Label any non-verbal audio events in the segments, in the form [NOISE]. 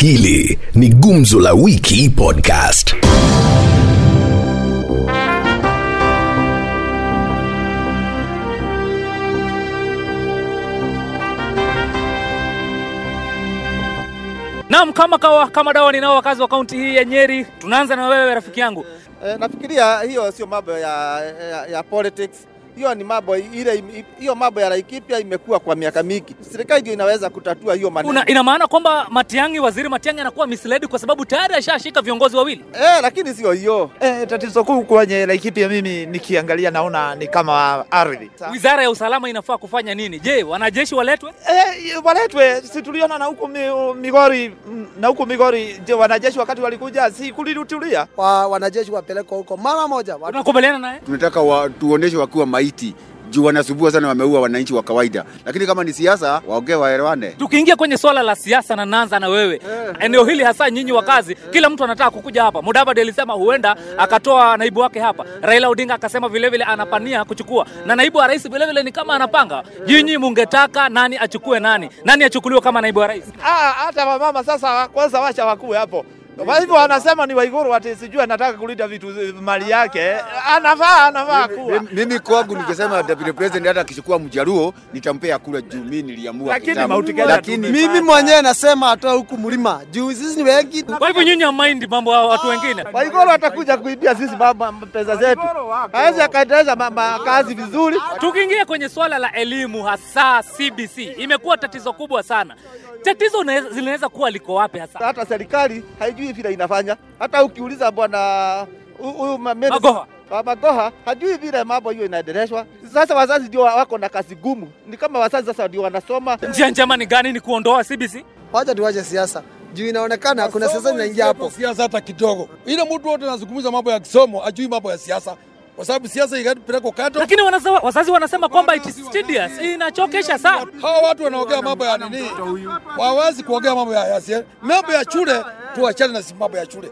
Hili ni Gumzo la Wiki Podcast. Naam, kama kawa, kama dawa ninao wakazi wa kaunti hii ya Nyeri. Tunaanza na wewe rafiki yangu. E, nafikiria hiyo sio mambo ya, ya, ya politics. Hiyo ni mambo ile, hiyo mambo ya Laikipia imekuwa kwa miaka mingi. Serikali ndio inaweza kutatua hiyo maneno. Ina maana kwamba Matiang'i, waziri Matiang'i anakuwa misled kwa sababu tayari ashashika viongozi wawili. Eh, lakini sio hiyo. Eh, tatizo kuu kwenye Laikipia mimi nikiangalia naona ni kama ardhi. Wizara ya usalama inafaa kufanya nini? Je, wanajeshi waletwe? Eh, waletwe, si tuliona na huku Migori na huko Migori, je, wanajeshi wakati walikuja si kulitulia? wa wanajeshi wapelekwa huko mara moja. Tunakubaliana naye? tunataka wa, tuoneshe wakiwa maiti juu wanasubua sana, wameua wananchi wa kawaida, lakini kama ni siasa waongee, waelewane. Tukiingia kwenye swala la siasa na naanza na wewe eneo hili hasa nyinyi wakazi, kila mtu anataka kukuja hapa. Mudavadi alisema huenda akatoa naibu wake hapa. Raila Odinga akasema vilevile anapania kuchukua, na naibu wa rais vilevile ni kama anapanga. Nyinyi mungetaka nani achukue nani, nani achukuliwe kama naibu wa rais? Ah, hata wamama sasa kwanza wacha wakuwe hapo. Kwa hivyo anasema ni Waiguru ati sijui anataka kulinda vitu mali yake. Anavaa anavaa kuwa. Mimi- kwangu nikisema deputy president hata akichukua mjaruo nitampea kula juu mimi niliamua Lakini Mauti Kenya lakini Mimi mwenyewe nasema hata huku mlima juu sisi ni wengi. Kwa hivyo nyinyi hamaindi mambo ya watu wengine. Waigoro atakuja kuibia sisi mama pesa zetu. Hawezi akaendeleza mama kazi vizuri. Tukiingia kwenye swala la elimu hasa CBC, imekuwa tatizo kubwa sana. Tatizo linaweza kuwa liko wapi hasa? Hata serikali haijui vile inafanya. Hata ukiuliza bwana hu- huyu ma- Magoha. Magoha hajui vile mambo hiyo inaendeleshwa. Sasa wazazi ndio wako na kazi gumu. Ni kama wazazi sasa ndio wanasoma. Njia njema ni gani? Ni kuondoa CBC? Wacha tuwache siasa juu inaonekana kuna siasa inaingia hapo. siasa hata kidogo. Ile mtu wote anazungumza mambo ya kisomo ajui mambo ya siasa, kwa sababu siasa ikapelekwa kato, Lakini wazazi wanasema kwamba it is tedious, inachokesha sana. Hawa watu wanaongea mambo ya nini, hawawezi kuongea mambo ya, ya siasa. Mambo ya shule tuachane na mambo ya shule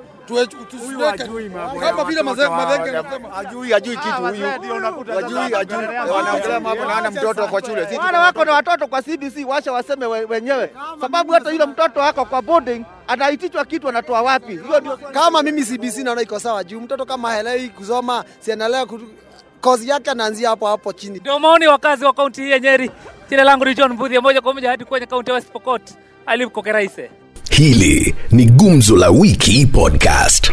kama vile maze- Madhenge anasema hajui hajui kitu huyu, hajui hajui, wanaongelea mambo na hana mtoto kwa shule. Wale wako na watoto kwa CBC washa waseme wenyewe, sababu hata yule mtoto wako kwa boarding anaitishwa kitu anatoa wapi? Hiyo ndio Kama mimi CBC naona iko sawa juu mtoto kama haelewi kusoma, si anaelewa kozi yake anaanzia hapo hapo chini. Ndio maoni wakazi wa kaunti hii ya Nyeri. Jina langu ni John Mbudhi, moja kwa moja hadi kwenye kaunti ya West Pokot, aliko Keraise. Hili ni Gumzo la Wiki Podcast.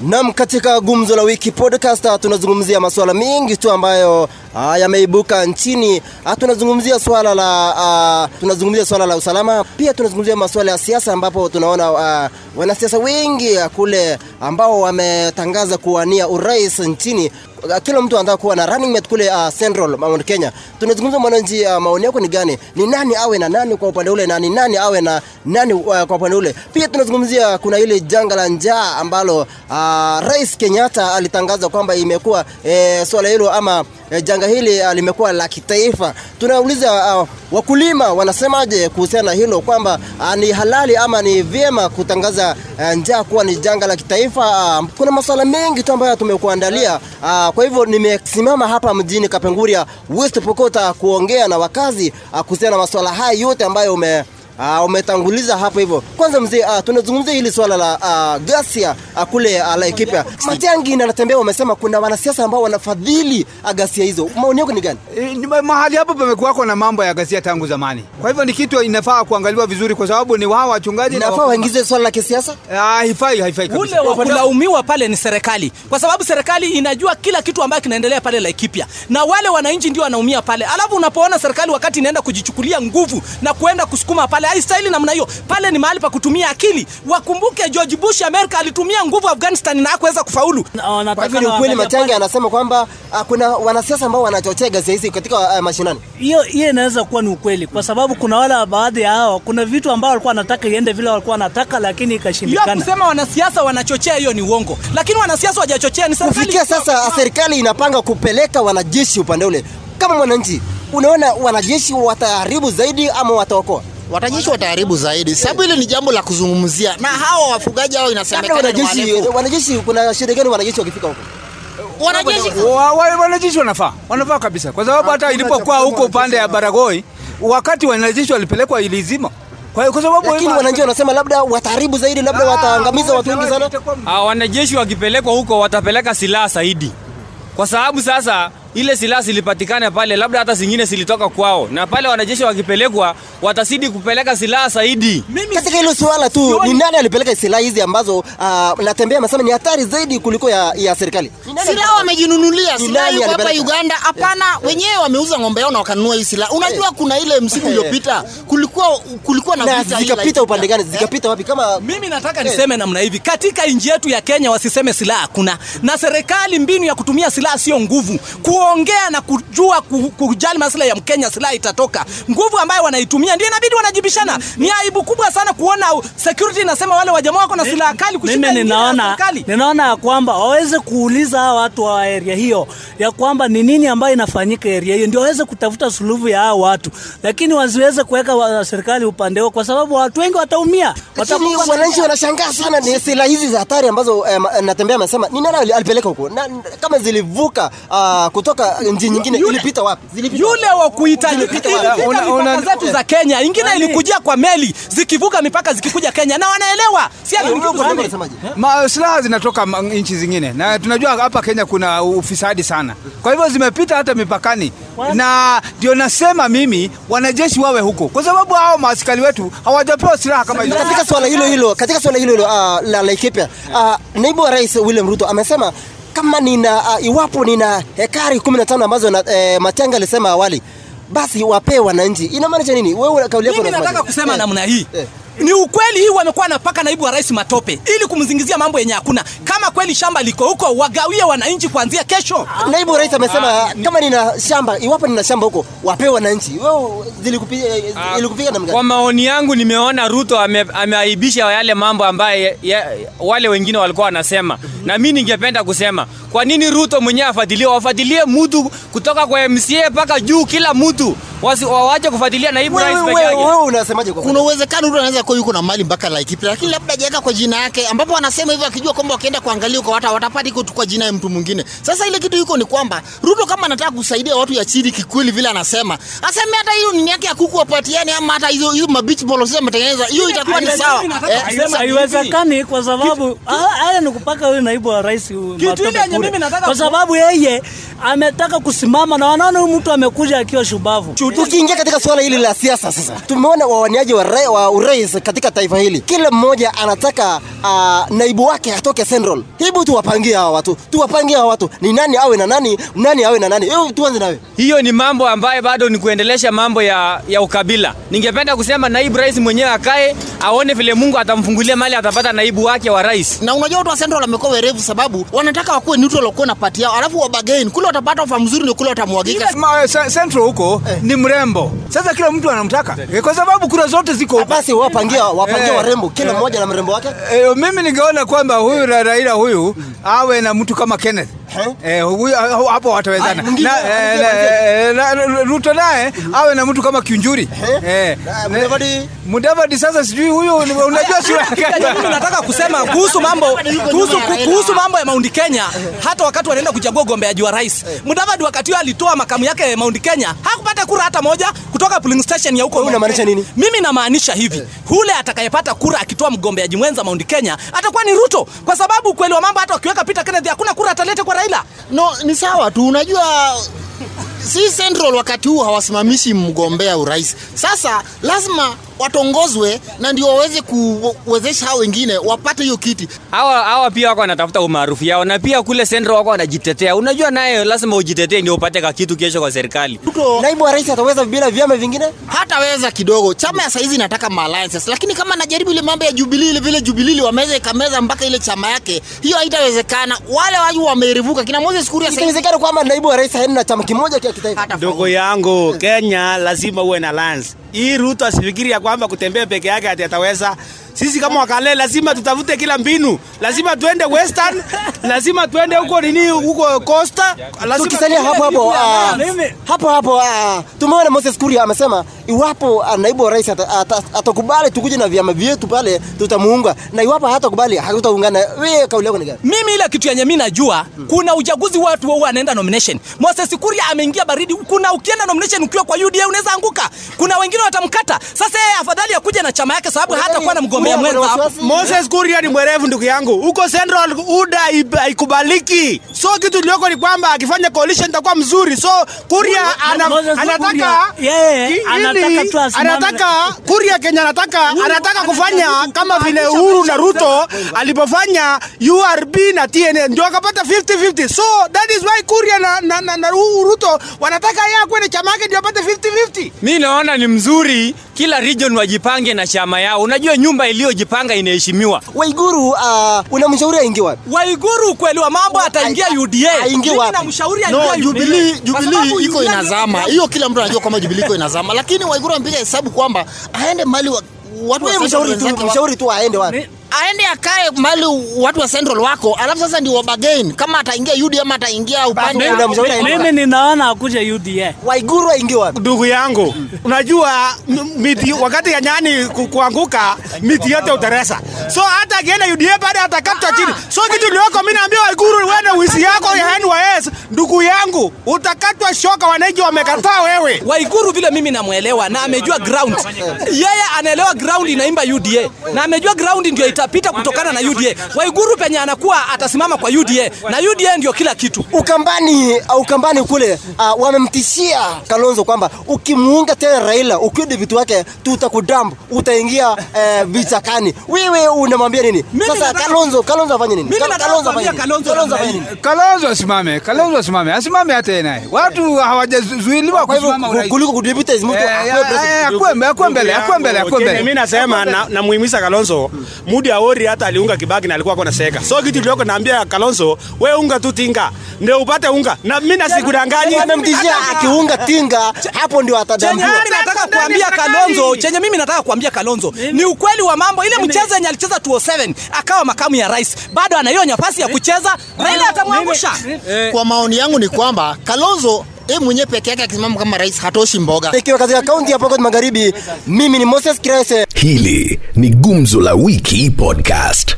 Nam, katika gumzo la wiki podcast tunazungumzia masuala mengi tu ambayo yameibuka nchini. Ah, tunazungumzia swala la uh, tunazungumzia swala la usalama, pia tunazungumzia masuala ya siasa, ambapo tunaona uh, wanasiasa wengi ah, kule ambao wametangaza kuwania urais nchini. Ah, Kila mtu anataka kuwa na running mate kule uh, Central Mount Kenya. Tunazungumza mwananchi, uh, maoni yako ni gani? Ni nani awe na nani kwa upande ule na ni nani awe na nani uh, kwa upande ule? Pia tunazungumzia kuna ile janga la njaa ambalo uh, Rais Kenyatta alitangaza kwamba imekuwa eh, swala hilo ama eh, janga hili uh, limekuwa la kitaifa. Tunauliza uh, wakulima wanasemaje kuhusiana na hilo kwamba uh, ni halali ama ni vyema kutangaza uh, njaa kuwa ni janga la kitaifa. Uh, kuna masuala mengi tu ambayo tumekuandalia. Uh, kwa hivyo nimesimama hapa mjini Kapenguria West Pokot uh, kuongea na wakazi uh, kuhusiana na masuala haya yote ambayo ume Uh, umetanguliza hapo hivyo. Kwanza mzee, ah, tunazungumzia hili swala la ah, ghasia ah, kule ah, Laikipia. Matiang'i na Natembea wamesema kuna wanasiasa ambao wanafadhili ah, ghasia hizo. Maoni yako ni gani? E, mahali hapo pamekuwako na mambo ya ghasia tangu zamani. Kwa hivyo ni kitu inafaa kuangaliwa vizuri, kwa sababu ni wao wachungaji na Inafaa waingize swala la kisiasa? Ah, haifai, haifai kabisa. ule wa kulaumiwa pale ni serikali, kwa sababu serikali inajua kila kitu ambacho kinaendelea pale Laikipia, na wale wananchi ndio wanaumia pale. Alafu unapoona serikali wakati inaenda kujichukulia nguvu na kuenda kusukuma pale, haistahili namna hiyo. Pale ni mahali pa kutumia akili. Wakumbuke George Bush Amerika alitumia nguvu Afghanistan na hakuweza kufaulu. Kwa hivyo ni ukweli Matiang'i anasema kwamba uh, kuna wanasiasa ambao wanachochea ghasia hizi katika uh, mashinani. hiyo hiyo inaweza kuwa ni ukweli, kwa sababu kuna wale baadhi ya hao, kuna vitu ambao walikuwa wanataka iende vile walikuwa wanataka, lakini Hiyo kusema wanasiasa wanachochea hiyo ni uongo, lakini wanasiasa wajachochea ni serikali. Kufikia sasa serikali inapanga kupeleka wanajeshi upande ule. Kama mwananchi, unaona wanajeshi wataharibu zaidi ama wataokoa? Watajeshi wataharibu zaidi, sababu hili ni jambo la kuzungumzia, na hawa wafugaji hao inasemekana wanajeshi, kuna shida gani wanajeshi wakifika huko? Wanajeshi Wa- wa- wanajeshi wanafaa. Wanafaa kabisa, kwa sababu hata ilipokuwa huko upande ya Baragoi wakati wanajeshi walipelekwa ilizima. Kwa hiyo kwa sababu Lakini wananchi wanasema labda wataharibu zaidi, labda wataangamiza watu wengi sana. Ah, wanajeshi wakipelekwa huko watapeleka silaha zaidi, kwa sababu sasa ile silaha zilipatikana pale, labda hata zingine zilitoka kwao, na pale wanajeshi wakipelekwa watazidi kupeleka silaha zaidi. Katika hilo swala tu, ni nani alipeleka silaha hizi ambazo uh, natembea amesema ni hatari zaidi kuliko ya, ya serikali? Silaha wamejinunulia silaha yuko hapa? Uganda. Hapana, wenyewe wameuza ng'ombe yao na wakanunua hii silaha. Unajua kuna ile msimu uliopita kulikuwa kulikuwa na vita zikapita upande gani? Zikapita wapi? Kama mimi nataka niseme namna hivi, katika nchi yetu ya Kenya wasiseme silaha hakuna, na serikali mbinu ya kutumia silaha sio nguvu, kuongea na kujua ku- kujali maslahi ya Mkenya, silaha itatoka. Nguvu ambayo wanaitumia ndio inabidi wanajibishana. Ni aibu kubwa sana kuona security inasema wale wajamaa wako na silaha kali kushinda mimi ninaona ninaona ya kwamba waweze kuuliza hawa watu wa area hiyo ya kwamba ni nini ambayo inafanyika area hiyo, ndio waweze kutafuta suluhu ya hao watu, lakini wasiweze kuweka wa- serikali upande wao, kwa sababu watu wengi wataumia. wananchi wanashangaa sana ni silaha hizi za hatari ambazo eh, natembea amesema ni nani alipeleka huko na kama zilivuka uh, kutoka nchi nyingine ilipita wapi? Zilipita yule wa kuhitaji mipaka zetu za Kenya, ingine ilikujia kwa meli zikivuka mipaka zikikuja Kenya, na wanaelewa. Silaha zinatoka nchi zingine. Na tunajua hapa Kenya kuna ufisadi sana, kwa hivyo zimepita hata mipakani, na ndio nasema mimi wanajeshi wawe huko, kwa sababu hao maaskari wetu hawajapewa silaha kama hizo. katika swala hilo hilo katika swala hilo hilo uh, la Laikipia uh, naibu wa rais William Ruto amesema kama nina uh, iwapo nina hekari 15 ambazo na, eh, Matiang'i alisema awali basi wapee wananchi. Inamaanisha nini? Wewe kauli yako Mimi nataka kusema Eh, namna hii eh. Ni ukweli hii wamekuwa wanapaka naibu wa rais matope ili kumzingizia mambo yenye hakuna. Kama kweli shamba liko huko, wagawie wananchi kuanzia kesho. Naibu rais amesema kama nina shamba, iwapo nina shamba huko wapewe wananchi. Wewe zilikupiga namna gani? Kwa maoni yangu nimeona Ruto ame, ameaibisha yale mambo ambaye ya, wale wengine walikuwa wanasema, na mimi ningependa kusema kwa nini Ruto mwenyewe afadhiliwe? Wafadhilie mtu kutoka kwa MCA mpaka juu, kila mtu wasi- kufuatilia naibu rais peke yake. unasemaje kwa kuna uwezekano mtu anaweza kuwa yuko na mali mpaka Laikipia, lakini labda hajaweka kwa jina yake, ambapo anasema hivyo akijua kwamba wakienda kuangalia kwa wata watapata iko kwa jina ya mtu mwingine. Sasa ile kitu yuko ni kwamba Ruto kama anataka kusaidia watu ya chini kikweli, vile anasema aseme hata hiyo ni yake ya kuku wapatiane, ama hata hizo hizo mabeach balls zile ametengeneza, hiyo itakuwa ni sawa. Sema haiwezekani kwa sababu ah, haya ni kupaka huyu naibu wa rais matope kwa sababu yeye ametaka kusimama na wanaona huyu mtu amekuja akiwa shubavu. Tukiingia katika suala hili la siasa sasa, tumeona wawaniaji wa, wa urais katika taifa hili, kila mmoja anataka uh, naibu wake atoke Central. Hebu tuwapangie hawa watu, tuwapangie hawa watu, ni nani awe na nani, nani awe na nani. Hebu tuanze nawe. Hiyo ni mambo ambayo bado ni kuendelesha mambo ya, ya ukabila. Ningependa kusema naibu rais mwenyewe akae aone vile Mungu atamfungulia mali atapata naibu wake wa rais. na unajua watu wa Central wamekuwa werevu sababu wanataka wakuwe neutral wakuwe na pati yao, alafu wabagain kule watapata ufa mzuri, ni kule watamwagika. Central huko ni mrembo. Sasa kila mtu anamtaka e, kwa sababu kura zote ziko huko. Basi wapangia wapangia Eh, warembo, kila mmoja na mrembo wake. E, mimi ningeona kwamba huyu Ra- Raila huyu awe na mtu kama Kenneth. Eh, hapo watawezana. mwingine, Na, eh, na, eh, na- na- Ruto naye awe na mtu kama Kiunjuri. Eh, Mudavadi Mudavadi sasa sijui huyu unajua sura yake. Nataka kusema kuhusu mambo kuhusu, kuhusu mambo ya Mount Kenya, hata wakati wanaenda kuchagua gombeaji wa rais, Mudavadi wakati huo alitoa makamu yake Mount Kenya, hakupata kura hata moja kutoka polling station ya huko. unamaanisha nini? Mimi namaanisha hivi, hule atakayepata kura akitoa mgombeaji mwenza Mount Kenya atakuwa ni Ruto, kwa sababu ukweli wa mambo, hata wakiweka Peter Kenneth hakuna kura atalete kwa Raila. No, ni sawa tu, unajua si Central wakati huu hawasimamishi mgombea urais. Sasa lazima watongozwe na ndio waweze kuwezesha hao wengine wapate hiyo kiti. Hawa, hawa pia wako wanatafuta umaarufu yao na pia kule Central wako wanajitetea. Unajua naye lazima ujitetee ndio upate ka kitu kesho kwa serikali. naibu wa rais ataweza bila vyama vingine? Hataweza kidogo. Chama ya saizi inataka alliances, lakini kama anajaribu ile mambo ya Jubilee ile vile Jubilee wameweza ikameza mpaka ile chama yake, hiyo haitawezekana. Wale watu wameirivuka kina Moses Kuria Itawezekana kwamba naibu wa rais haina chama kimoja cha kitaifa. Ndogo yangu, Kenya lazima uwe na alliance. Hii Ruto asifikiri ya kwamba kutembea peke yake ati ataweza. Sisi kama wakale lazima tutafute kila mbinu, lazima tuende western, [LAUGHS] lazima tuende huko nini, huko costa, Tukisalia hapo hapo ah, hapo hapo ah, tumeona Moses Kuria amesema iwapo ah, naibu wa rais ata- ata- atakubali tukuje na vyama vyetu pale tutamuunga, na iwapo hatakubali hatutaungana. Wewe kauli yako ni gani? Mimi ile kitu yenye mimi najua, kuna uchaguzi watu wao wanaenda nomination. Moses Kuria ameingia baridi. Kuna ukienda nomination ukiwa kwa UDA unaweza anguka. Kuna wengine watamkata. Sasa yeye afadhali akuje na chama yake, sababu hatakuwa na mgombea. Moses Kuria ni mwerevu ndugu yangu. Huko Central UDA haikubaliki. So kitu iliyoko ni kwamba akifanya coalition itakuwa mzuri. So Kuria ana, anataka yeye anataka anataka Kuria Kenya anataka anataka kufanya kama vile Uhuru na Ruto alipofanya URB na TNA ndio akapata 50-50. So that is why Kuria na, na, na, na Ruto wanataka yeye akwende chama yake ndio apate 50-50. mi naona ni mzuri kila region wajipange na chama yao unajua nyumba iliyojipanga inaheshimiwa Waiguru uh, unamshauri aingie wapi? Waiguru ukweli wa mambo ataingia UDA. Aingie wapi? namshauri No, aingie Jubilee UDA. Kwa Jubilee sababu iko inazama. Hiyo kila mtu anajua kwamba Jubilee iko inazama, lakini Waiguru ampiga hesabu kwamba aende mali wa, watu wa mshauri tu, mshauri tu aende wapi? Aende akae mali watu wa Central wako, alafu sasa ndio wabagain kama ataingia UD ama ataingia upande Mimi ninaona akuje UDA. Waiguru aingie wapi? Ndugu yangu, unajua miti wakati ya nyani kuanguka miti yote uteresa. So hata akienda UDA baada atakatwa chini. So kitu iliyoko mimi naambia Waiguru wewe wizi yako ya NYS, ndugu yangu, utakatwa shoka, wananchi wamekataa wewe. Waiguru vile mimi namwelewa na amejua ground. Yeye anaelewa ground inaimba UDA na amejua ground ndio itapita kutokana na UDA. Waiguru penye anakuwa atasimama kwa UDA na UDA ndio kila kitu. Ukambani au Ukambani kule uh, wamemtishia Kalonzo kwamba ukimuunga tena Raila ukiudi vitu wake tutakudamp, utaingia uh, vichakani. Wewe unamwambia nini? Sasa Kalonzo, Kalonzo afanye nini? Kalonzo afanye nini? Kalonzo Kalonzo afanye nini? Kalonzo asimame, Kalonzo asimame, asimame hata yeye naye. Watu hawajazuiliwa kusimama urais. kuliko kudeputize mtu Eh, akuwe ya- akuwe mbe- akuwe mbele, akuwe mbele, akuwe mbele. Mimi nasema na, namuhimiza Kalonzo Mudi Awori hata aliunga Kibaki na alikuwa kona seka. So kitu iliyoko naambia Kalonzo, we unga tu tinga. Ndio upate unga, na mimi nasikudanganyi. Wamemtishia akiunga tinga, hapo ndio Chenye mimi nataka kuambia Kalonzo, chenye mimi nataka kuambia Kalonzo ni ukweli wa mambo. Ile mchezo yenye alicheza 2007 akawa makamu ya rais, bado ana hiyo nafasi ya kucheza, Raila atamwangusha. Kwa maoni yangu ni kwamba Kalonzo yeye mwenyewe peke yake akisimama kama rais hatoshi mboga. Ikiwa katika kaunti ya Pokot Magharibi, mimi ni Moses Kirese. Hili ni Gumzo la Wiki Podcast.